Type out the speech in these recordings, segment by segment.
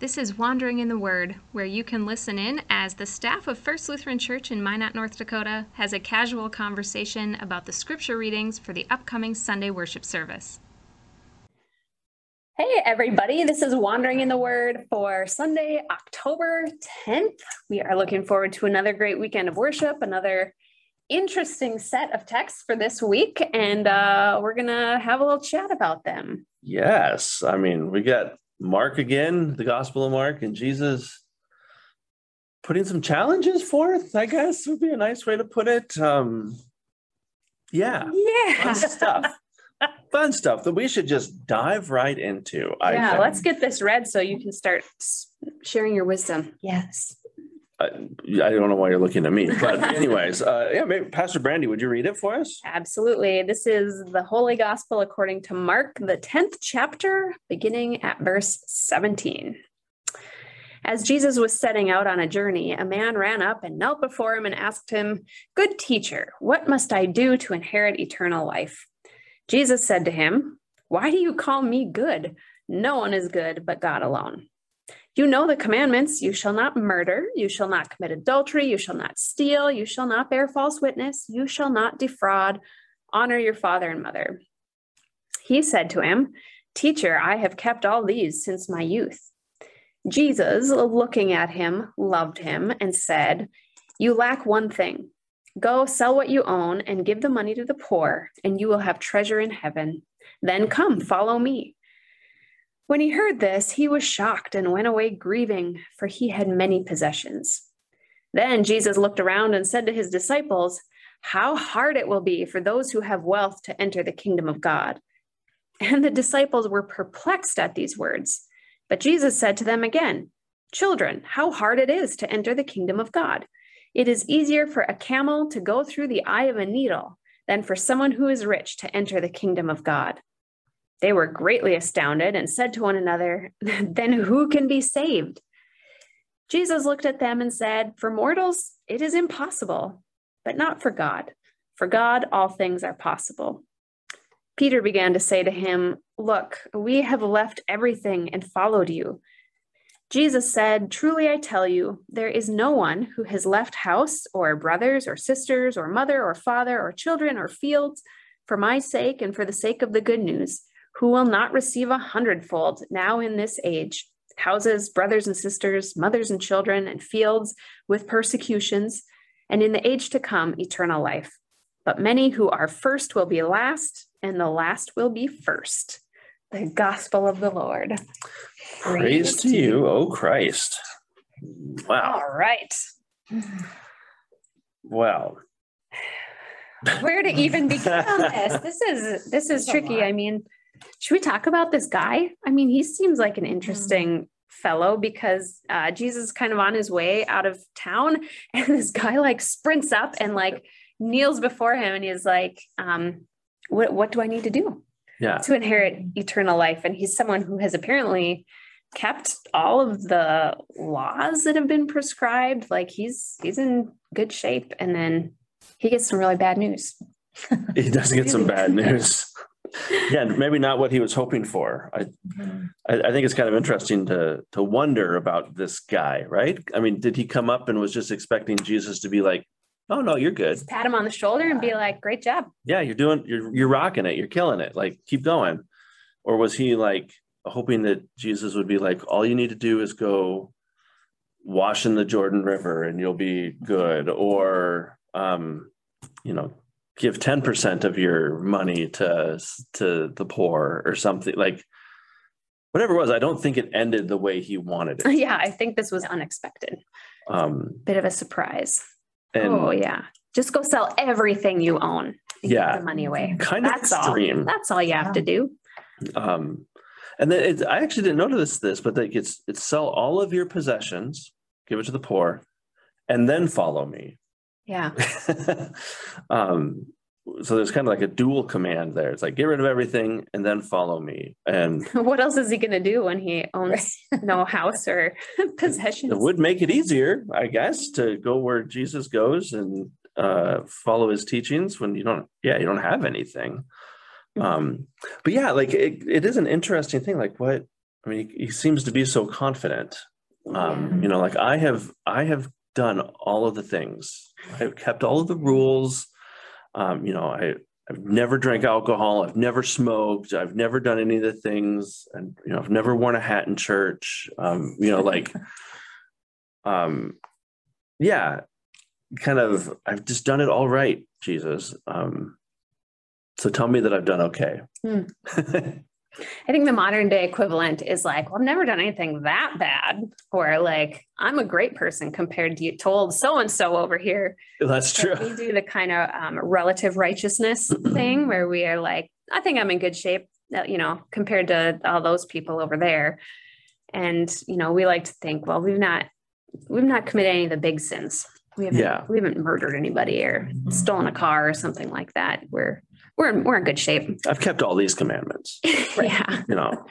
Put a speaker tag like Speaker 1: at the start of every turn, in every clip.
Speaker 1: This is Wandering in the Word, where you can listen in as the staff of First Lutheran Church in Minot, North Dakota has a casual conversation about the scripture readings for the upcoming Sunday worship service.
Speaker 2: Hey, everybody, this is Wandering in the Word for Sunday, October 10th. We are looking forward to another great weekend of worship, another interesting set of texts for this week, and uh, we're going to have a little chat about them.
Speaker 3: Yes. I mean, we got Mark again, the Gospel of Mark, and Jesus putting some challenges forth, I guess would be a nice way to put it. Um, yeah.
Speaker 2: Yeah.
Speaker 3: Fun stuff. Fun stuff that we should just dive right into.
Speaker 2: I yeah, think. let's get this read so you can start sharing your wisdom.
Speaker 1: Yes.
Speaker 3: I, I don't know why you're looking at me, but anyways, uh, yeah, maybe Pastor Brandy, would you read it for us?
Speaker 2: Absolutely. This is the Holy Gospel according to Mark, the 10th chapter, beginning at verse 17. As Jesus was setting out on a journey, a man ran up and knelt before him and asked him, Good teacher, what must I do to inherit eternal life? Jesus said to him, Why do you call me good? No one is good but God alone. You know the commandments you shall not murder, you shall not commit adultery, you shall not steal, you shall not bear false witness, you shall not defraud, honor your father and mother. He said to him, Teacher, I have kept all these since my youth. Jesus, looking at him, loved him and said, You lack one thing. Go sell what you own and give the money to the poor, and you will have treasure in heaven. Then come, follow me. When he heard this, he was shocked and went away grieving, for he had many possessions. Then Jesus looked around and said to his disciples, How hard it will be for those who have wealth to enter the kingdom of God. And the disciples were perplexed at these words. But Jesus said to them again, Children, how hard it is to enter the kingdom of God. It is easier for a camel to go through the eye of a needle than for someone who is rich to enter the kingdom of God. They were greatly astounded and said to one another, Then who can be saved? Jesus looked at them and said, For mortals, it is impossible, but not for God. For God, all things are possible. Peter began to say to him, Look, we have left everything and followed you. Jesus said, Truly I tell you, there is no one who has left house or brothers or sisters or mother or father or children or fields for my sake and for the sake of the good news who will not receive a hundredfold now in this age houses, brothers and sisters, mothers and children, and fields with persecutions, and in the age to come, eternal life. But many who are first will be last, and the last will be first. The gospel of the Lord.
Speaker 3: Praise, Praise to you, O Christ. Wow.
Speaker 2: All right.
Speaker 3: Well,
Speaker 2: where to even begin on this? This is this is tricky. I mean, should we talk about this guy? I mean, he seems like an mm-hmm. interesting mm. fellow because uh, Jesus is kind of on his way out of town, and this guy like sprints up and like kneels before him, and he's like, um, "What what do I need to do
Speaker 3: yeah.
Speaker 2: to inherit eternal life?" And he's someone who has apparently kept all of the laws that have been prescribed. Like he's he's in good shape, and then he gets some really bad news.
Speaker 3: he does get some bad news yeah, maybe not what he was hoping for. I. I, I think it's kind of interesting to to wonder about this guy, right? I mean, did he come up and was just expecting Jesus to be like, "Oh no, you're good,"
Speaker 2: just pat him on the shoulder and be like, "Great job."
Speaker 3: Yeah, you're doing, you're you're rocking it, you're killing it. Like, keep going. Or was he like hoping that Jesus would be like, "All you need to do is go wash in the Jordan River and you'll be good," or um, you know, give 10% of your money to to the poor or something like whatever it was i don't think it ended the way he wanted it.
Speaker 2: Yeah i think this was unexpected. Um bit of a surprise.
Speaker 3: and,
Speaker 2: oh yeah. Just go sell everything you own
Speaker 3: yeah.
Speaker 2: the money away.
Speaker 3: Kind of that's extreme.
Speaker 2: All. that's all you have to do.
Speaker 3: Um and then it, i actually didn't notice this but like it's it's sell all of your possessions give it to the poor and then follow me
Speaker 2: yeah.
Speaker 3: um, so there's kind of like a dual command there. It's like get rid of everything and then follow me. And
Speaker 2: what else is he going to do when he owns no house or possessions?
Speaker 3: It would make it easier, I guess, to go where Jesus goes and uh, follow his teachings when you don't. Yeah, you don't have anything. Mm-hmm. Um, but yeah, like it, it is an interesting thing. Like what I mean, he, he seems to be so confident. Um, you know, like I have, I have done all of the things. I've kept all of the rules. Um, you know, I, I've never drank alcohol. I've never smoked. I've never done any of the things, and you know, I've never worn a hat in church. Um, you know, like, um, yeah, kind of. I've just done it all right, Jesus. Um, so tell me that I've done okay.
Speaker 2: Hmm. I think the modern day equivalent is like, well, I've never done anything that bad, or like, I'm a great person compared to you told so and so over here.
Speaker 3: That's true.
Speaker 2: we do the kind of um, relative righteousness thing where we are like, I think I'm in good shape, uh, you know, compared to all those people over there. And, you know, we like to think, well, we've not, we've not committed any of the big sins. We haven't,
Speaker 3: Yeah.
Speaker 2: we haven't murdered anybody or stolen a car or something like that. We're, we're, in- we're in good shape.
Speaker 3: I've kept all these commandments.
Speaker 2: yeah.
Speaker 3: You know,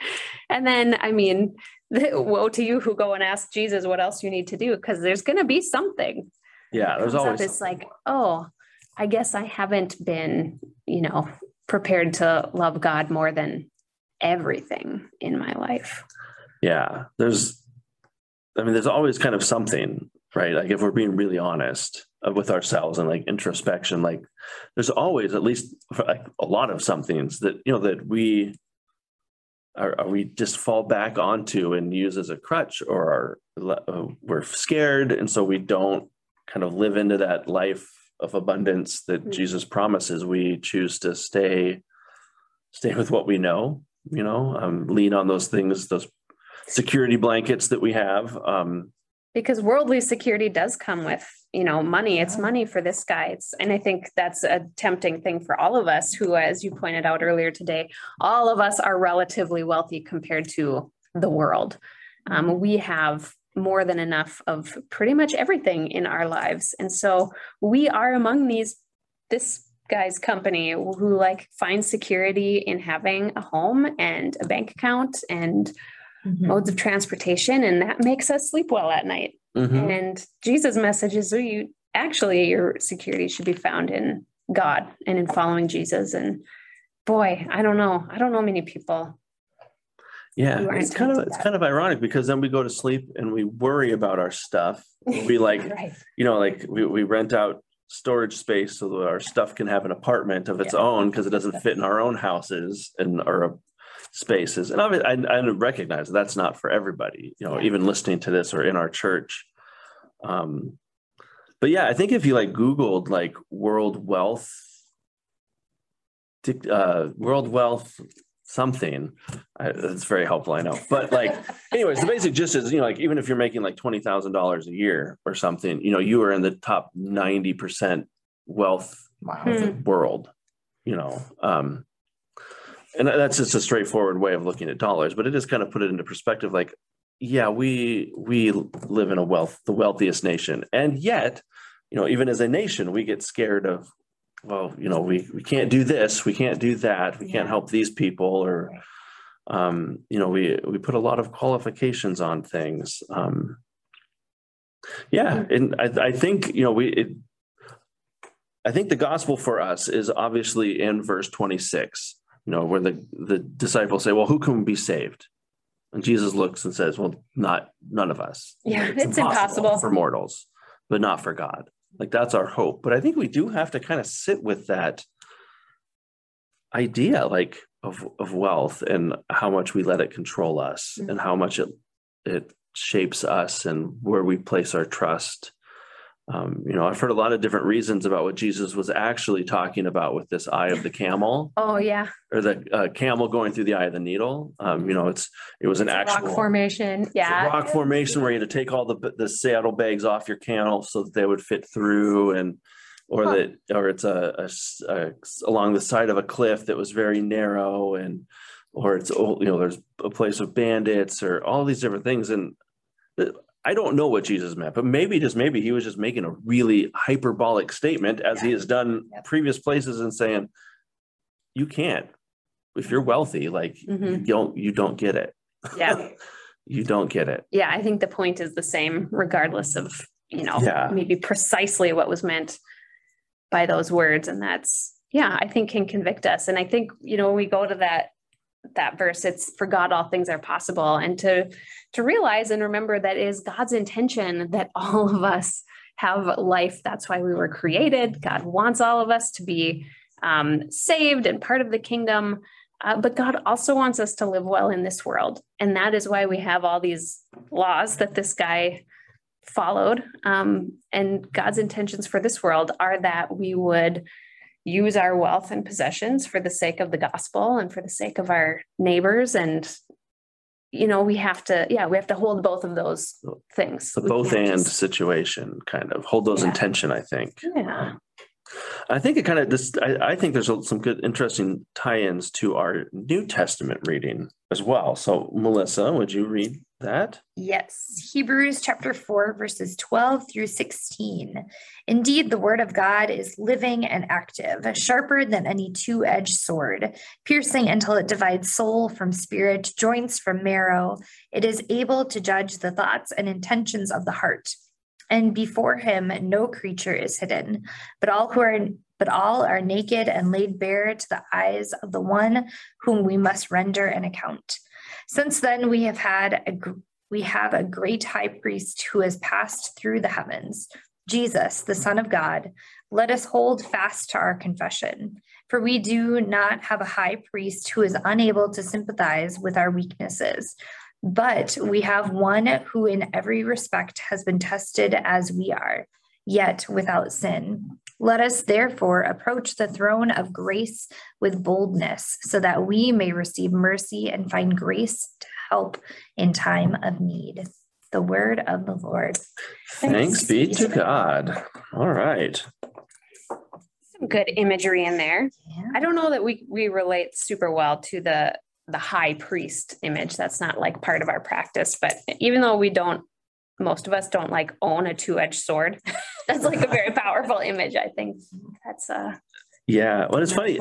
Speaker 2: And then, I mean, the, woe to you who go and ask Jesus what else you need to do, because there's going to be something.
Speaker 3: yeah. There's always
Speaker 2: It's like, oh, I guess I haven't been, you know, prepared to love God more than everything in my life.
Speaker 3: yeah. There's, I mean, there's always kind of something, right? Like if we're being really honest with ourselves and like introspection, like there's always at least like a lot of somethings that you know that we are, are we just fall back onto and use as a crutch, or are uh, we're scared and so we don't kind of live into that life of abundance that
Speaker 2: Mhm.
Speaker 3: Jesus promises. We choose to stay stay with what we know, you know, um, lean on those things, those security blankets that we have. Um,
Speaker 2: Because worldly security does come with, you know, money. It's money for this guy. It's, and I think that's a tempting thing for all of us who, as you pointed out earlier today, all of us are relatively wealthy compared to the world. Um, we have more than enough of pretty much everything in our lives. And so we are among these, this guy's company who like finds security in having a home and a bank account and modes of transportation. And that makes us sleep well at night.
Speaker 3: mhm.
Speaker 2: And Jesus' message is you actually your security should be found in God and in following Jesus. And boy, I don't know. I don't know many people.
Speaker 3: Yeah, it's kind of it's
Speaker 2: that.
Speaker 3: kind of ironic because then we go to sleep and we worry about our stuff. We like,
Speaker 2: Right.
Speaker 3: you know, like we, we rent out storage space so that our stuff can have an apartment of its own because it doesn't fit in our own houses and our spaces. And obviously, I, I recognize that's not for everybody. You know, even listening to this or in our church. Um, but yeah, I think if you like Googled like world wealth, uh, world wealth something, I, it's very helpful. I know, but like anyways, the basic gist is, you know, like even if you're making like twenty thousand dollars a year or something, you know, you are in the top ninety percent wealth
Speaker 4: Wow.
Speaker 3: of the world, you know. Um, and that's just a straightforward way of looking at dollars, but it is kind of put it into perspective. Like, yeah, we we live in a wealth, the wealthiest nation, and yet, you know, even as a nation, we get scared of, well, you know, we we can't do this, we can't do that, we
Speaker 2: Yeah.
Speaker 3: can't help these people, or um, you know, we we put a lot of qualifications on things. Um, yeah, and I, I think you know we. It, I think the gospel for us is obviously in verse twenty six. You know, where the the disciples say, "Well, who can be saved?" And Jesus looks and says, "Well, not none of us.
Speaker 2: Yeah, it's impossible.
Speaker 3: for mortals, but not for God." Like that's our hope. But I think we do have to kind of sit with that idea, like of of wealth and how much we let it control us, and mm-hmm. how much it it shapes us and where we place our trust. Um, you know, I've heard a lot of different reasons about what Jesus was actually talking about with this eye of the camel
Speaker 2: Oh, yeah.
Speaker 3: or the uh, camel going through the eye of the needle. Um, you know, it's it was an actual
Speaker 2: Rock formation.
Speaker 3: it's a
Speaker 2: Yeah.
Speaker 3: rock formation where you had to take all the the saddle bags off your camel so that they would fit through, and or
Speaker 2: Huh.
Speaker 3: that or it's a, a a along the side of a cliff that was very narrow, and or it's you know there's a place of bandits or all these different things, and I don't know what Jesus meant, but maybe just maybe he was just making a really hyperbolic statement as he has done
Speaker 2: Yep.
Speaker 3: previous places and saying, you can't if you're wealthy, like you
Speaker 2: Mhm.
Speaker 3: don't you don't get it.
Speaker 2: Yeah.
Speaker 3: you don't get it.
Speaker 2: Yeah. I think the point is the same, regardless of, you know,
Speaker 3: Yeah.
Speaker 2: maybe precisely what was meant by those words. And that's, yeah, I think can convict us. And I think, you know, when we go to that, that verse. It's for God, all things are possible. And to, to realize and remember that is God's intention that all of us have life. That's why we were created. God wants all of us to be um, saved and part of the kingdom. Uh, but God also wants us to live well in this world. And that is why we have all these laws that this guy followed. Um, and God's intentions for this world are that we would use our wealth and possessions for the sake of the gospel and for the sake of our neighbors. And you know we have to yeah we have to hold both of those things.
Speaker 3: The both and
Speaker 2: just-
Speaker 3: situation kind of. Hold those in
Speaker 2: Yeah.
Speaker 3: tension i think.
Speaker 2: Yeah.
Speaker 3: I think it kind of this I, I think there's some good interesting tie-ins to our new testament reading as well. So melissa would you read that
Speaker 4: Yes, Hebrews chapter 4, verses 12 through 16. Indeed, the word of God is living and active, sharper than any two edged sword, piercing until it divides soul from spirit, joints from marrow. It is able to judge the thoughts and intentions of the heart. And before him, no creature is hidden, but all who are but all are naked and laid bare to the eyes of the one whom we must render an account. Since then, we have had a we have a great high priest who has passed through the heavens, Jesus, the Son of God. Let us hold fast to our confession, for we do not have a high priest who is unable to sympathize with our weaknesses, but we have one who, in every respect, has been tested as we are, yet without sin. Let us therefore approach the throne of grace with boldness, so that we may receive mercy and find grace to help in time of need. The word of the Lord.
Speaker 3: thanks be to god all right
Speaker 2: some good imagery in there
Speaker 4: Yeah.
Speaker 2: i don't know that we we relate super well to the the high priest image that's not like part of our practice but even though we don't most of us don't like own a two-edged sword that's like a very powerful image i think that's uh
Speaker 3: yeah well it's funny.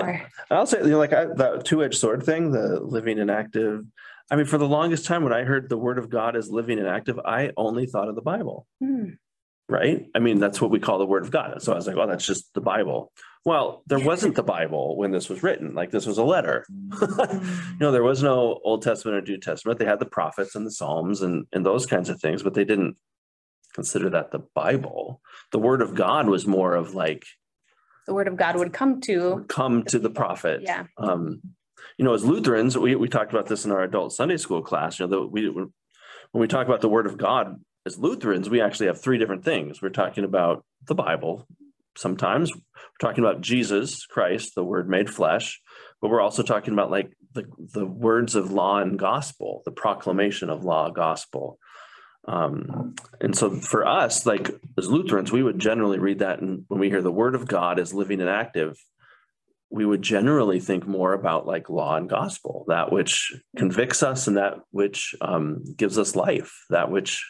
Speaker 3: I'll say, you know, like I, that two-edged sword thing, the living and active. I mean, for the longest time, when I heard the word of God as living and active, I only thought of the Bible,
Speaker 2: Hmm.
Speaker 3: right? I mean, that's what we call the word of God. So I was like, oh, that's just the Bible. Well, there wasn't the Bible when this was written. Like this was a letter. you know, there was no Old Testament or New Testament. They had the prophets and the Psalms and, and those kinds of things, but they didn't consider that the Bible. The word of God was more of like,
Speaker 2: the word of god would come to
Speaker 3: come to the prophet.
Speaker 2: yeah
Speaker 3: um, you know, as Lutherans, we, we talked about this in our adult Sunday school class. You know, that we when we talk about the Word of God as Lutherans, we actually have three different things. We're talking about the Bible. Sometimes we're talking about Jesus Christ, the Word made flesh, but we're also talking about like the the words of law and gospel, the proclamation of law gospel. Um, and so for us, like as Lutherans, we would generally read that, and when we hear the Word of God as living and active, we would generally think more about like law and gospel, that which convicts us and that which um, gives us life, that which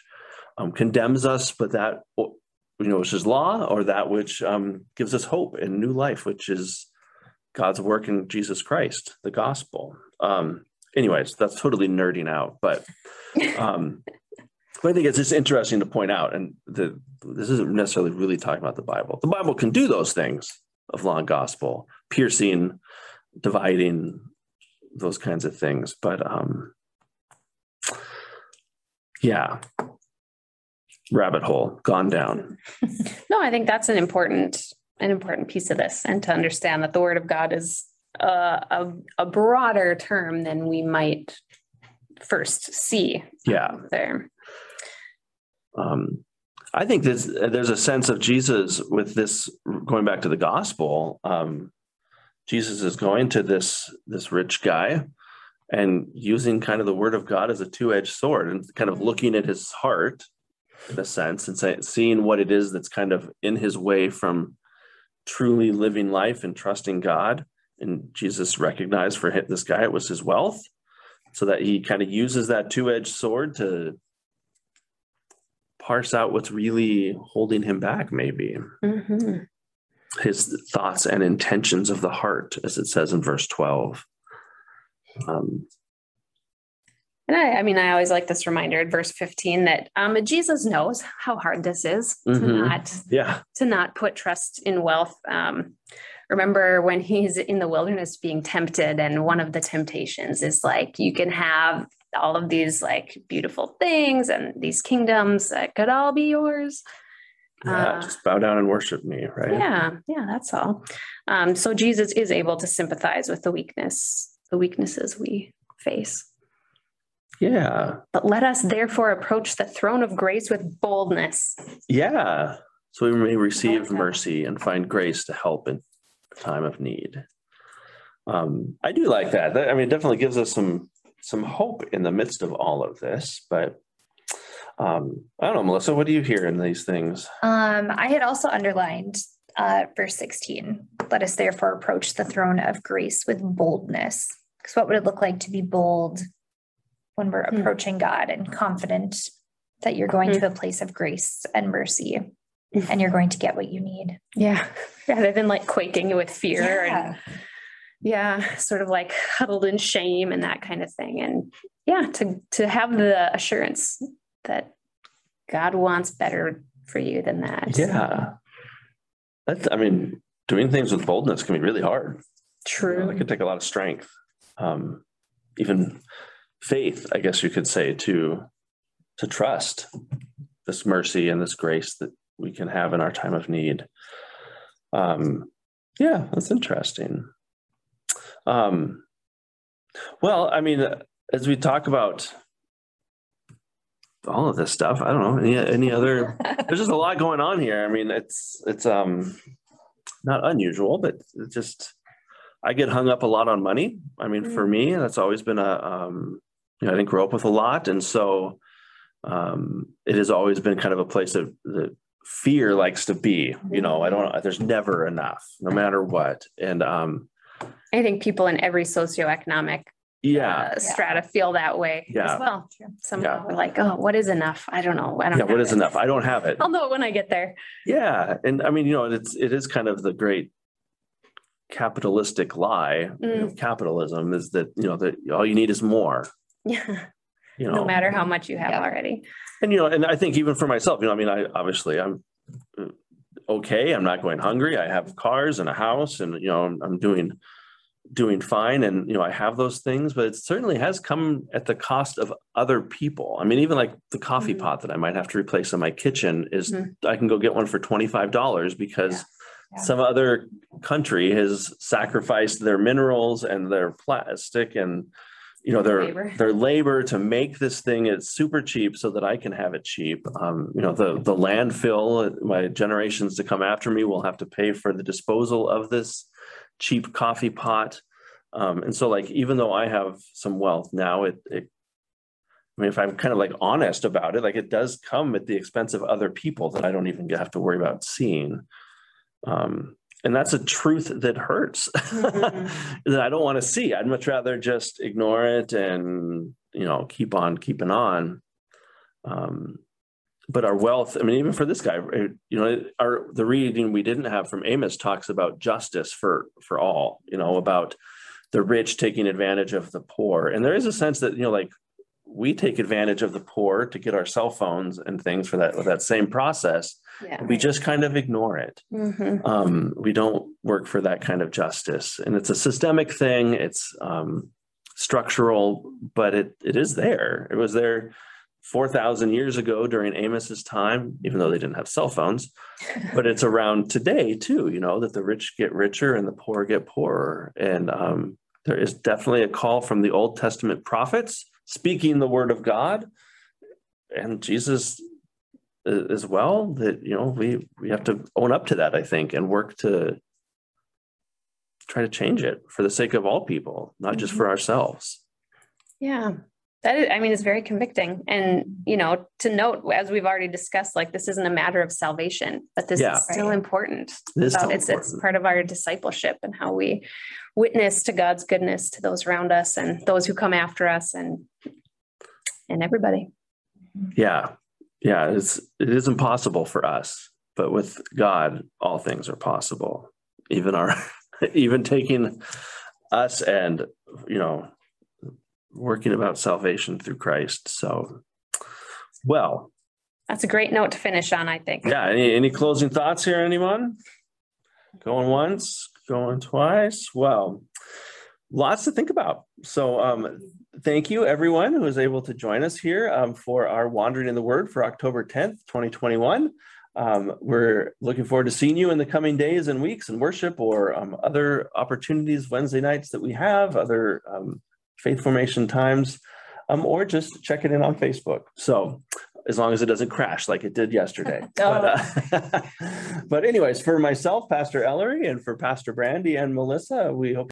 Speaker 3: um, condemns us, but that you know, which is law, or that which um, gives us hope and new life, which is God's work in Jesus Christ, the gospel. Um, anyways, that's totally nerding out, but um, but I think it's just interesting to point out, and the, this isn't necessarily really talking about the Bible. The Bible can do those things of law and gospel, piercing, dividing, those kinds of things. But um, yeah, rabbit hole gone down.
Speaker 2: no i think that's an important an important piece of this and to understand that the word of god is a, a, a broader term than we might first see
Speaker 3: Yeah.
Speaker 2: there
Speaker 3: Um, I think there's there's a sense of Jesus with this going back to the gospel. Um, Jesus is going to this this rich guy and using kind of the word of God as a two edged sword and kind of looking at his heart in a sense and say, seeing what it is that's kind of in his way from truly living life and trusting God. And Jesus recognized for this guy it was his wealth, so that he kind of uses that two edged sword to parse out what's really holding him back, maybe
Speaker 2: Mhm.
Speaker 3: his thoughts and intentions of the heart, as it says in verse 12. Um,
Speaker 2: And I, I mean, I always like this reminder in verse 15 that um, Jesus knows how hard this is to
Speaker 3: Mhm.
Speaker 2: not
Speaker 3: yeah,
Speaker 2: to not put trust in wealth. Um, remember when he's in the wilderness being tempted, and one of the temptations is like, you can have all of these like beautiful things and these kingdoms that could all be yours.
Speaker 3: Yeah,
Speaker 2: Uh,
Speaker 3: just bow down and worship me, right?
Speaker 2: yeah, yeah, that's all. Um, so Jesus is able to sympathize with the weakness, the weaknesses we face.
Speaker 3: Yeah.
Speaker 2: But let us therefore approach the throne of grace with boldness.
Speaker 3: Yeah. So we may receive mercy and find grace to help in time of need. Um, I do like that. That- I mean, it definitely gives us some some hope in the midst of all of this. But um, I don't know, Melissa, what do you hear in these things?
Speaker 4: Um, I had also underlined uh, verse 16. Let us therefore approach the throne of grace with boldness. Because what would it look like to be bold when we're
Speaker 2: Hmm.
Speaker 4: approaching God and confident that you're going to a place of grace and mercy
Speaker 2: Hmm.
Speaker 4: and you're going to get what you need?
Speaker 2: Yeah, rather than like quaking with fear and
Speaker 4: Yeah.
Speaker 2: sort of like huddled in shame and that kind of thing. And yeah, to to have the assurance that God wants better for you than that.
Speaker 3: Yeah. That's, I mean, doing things with boldness can be really hard. You know,
Speaker 2: True.
Speaker 3: It can take a lot of strength, um, even faith, I guess you could say, to to trust this mercy and this grace that we can have in our time of need. Um, yeah, that's interesting. Um, well, I mean, as we talk about all of this stuff, I don't know any any other. There's just a lot going on here. I mean, it's it's um not unusual, but it's just I get hung up a lot on money. I mean, for me, that's always been a, um, you know, I didn't grow up with a lot. And so um, it has always been kind of a place that, that fear likes to be, you know, I don't, there's never enough, no matter what. And um,
Speaker 2: I think people in every socioeconomic
Speaker 3: yeah,
Speaker 2: uh, strata feel that way
Speaker 3: Yeah.
Speaker 2: as well. Some
Speaker 3: Yeah.
Speaker 2: people are like, oh, what is enough? I don't know. I don't
Speaker 3: yeah, what
Speaker 2: have
Speaker 3: is
Speaker 2: it.
Speaker 3: enough? I don't have it.
Speaker 2: I'll know it when I get there.
Speaker 3: Yeah. And I mean, you know, it's, it is kind of the great capitalistic lie
Speaker 2: Mm.
Speaker 3: of capitalism is that, you know, that all you need is more,
Speaker 2: Yeah.
Speaker 3: you know.
Speaker 2: No matter how much you have
Speaker 4: Yeah.
Speaker 2: already.
Speaker 3: And you know, and I think even for myself, you know, I mean, I obviously I'm uh, okay. I'm not going hungry. I have cars and a house, and you know, I'm, I'm doing doing fine, and you know, I have those things. But it certainly has come at the cost of other people. I mean, even like the coffee
Speaker 2: Mhm.
Speaker 3: pot that I might have to replace in my kitchen is
Speaker 2: Mhm.
Speaker 3: I can go get one for twenty five dollars because.
Speaker 4: Yeah. Yeah.
Speaker 3: Some other country has sacrificed their minerals and their plastic and you know their
Speaker 2: Labor.
Speaker 3: their labor to make this thing it's super cheap so that I can have it cheap. Um, you know the the landfill, my generations to come after me will have to pay for the disposal of this cheap coffee pot. Um, and so like even though I have some wealth now, it, it I mean if I'm kind of like honest about it, like it does come at the expense of other people that I don't even have to worry about seeing. Um, and that's a truth that hurts
Speaker 2: Mhm.
Speaker 3: that I don't want to see. I'd much rather just ignore it and you know keep on keeping on. Um, but our wealth, I mean, even for this guy, you know, our the reading we didn't have from Amos talks about justice for for all. You know, about the rich taking advantage of the poor, and there is a sense that you know, like we take advantage of the poor to get our cell phones and things for that that same process.
Speaker 2: Yeah.
Speaker 3: We just kind of ignore it
Speaker 2: Mhm.
Speaker 3: um, we don't work for that kind of justice and it's a systemic thing it's um, structural but it it is there it was there 4000 years ago during amos's time even though they didn't have cell phones but it's around today too you know that the rich get richer and the poor get poorer. And um, there is definitely a call from the old testament prophets speaking the word of god and jesus as well that you know we we have to own up to that i think and work to try to change it for the sake of all people not just for ourselves.
Speaker 2: Yeah. That is, I mean, it's very convicting. And, you know, to note, as we've already discussed, like this isn't a matter of salvation, but this
Speaker 3: Yeah.
Speaker 2: is still
Speaker 4: Right.
Speaker 2: important.
Speaker 3: it is
Speaker 2: About-
Speaker 3: still
Speaker 2: it's, it's part of our discipleship and how we witness to God's goodness to those around us and those who come after us and and everybody.
Speaker 3: yeah yeah it's it is impossible for us but with god all things are possible even our even taking us and you know working about salvation through christ so well
Speaker 2: That's a great note to finish on, I think.
Speaker 3: yeah any any closing thoughts here anyone Going once, going twice. Well, lots to think about. So um, thank you everyone who was able to join us here um, for our Wandering in the Word for October 10th, 2021. Um, we're looking forward to seeing you in the coming days and weeks in worship or um, other opportunities Wednesday nights that we have, other um, faith formation times, um, or just check it in on Facebook. So as long as it doesn't crash like it did yesterday. But, uh, but anyways, for myself, Pastor Ellery, and for Pastor Brandy and Melissa, we hope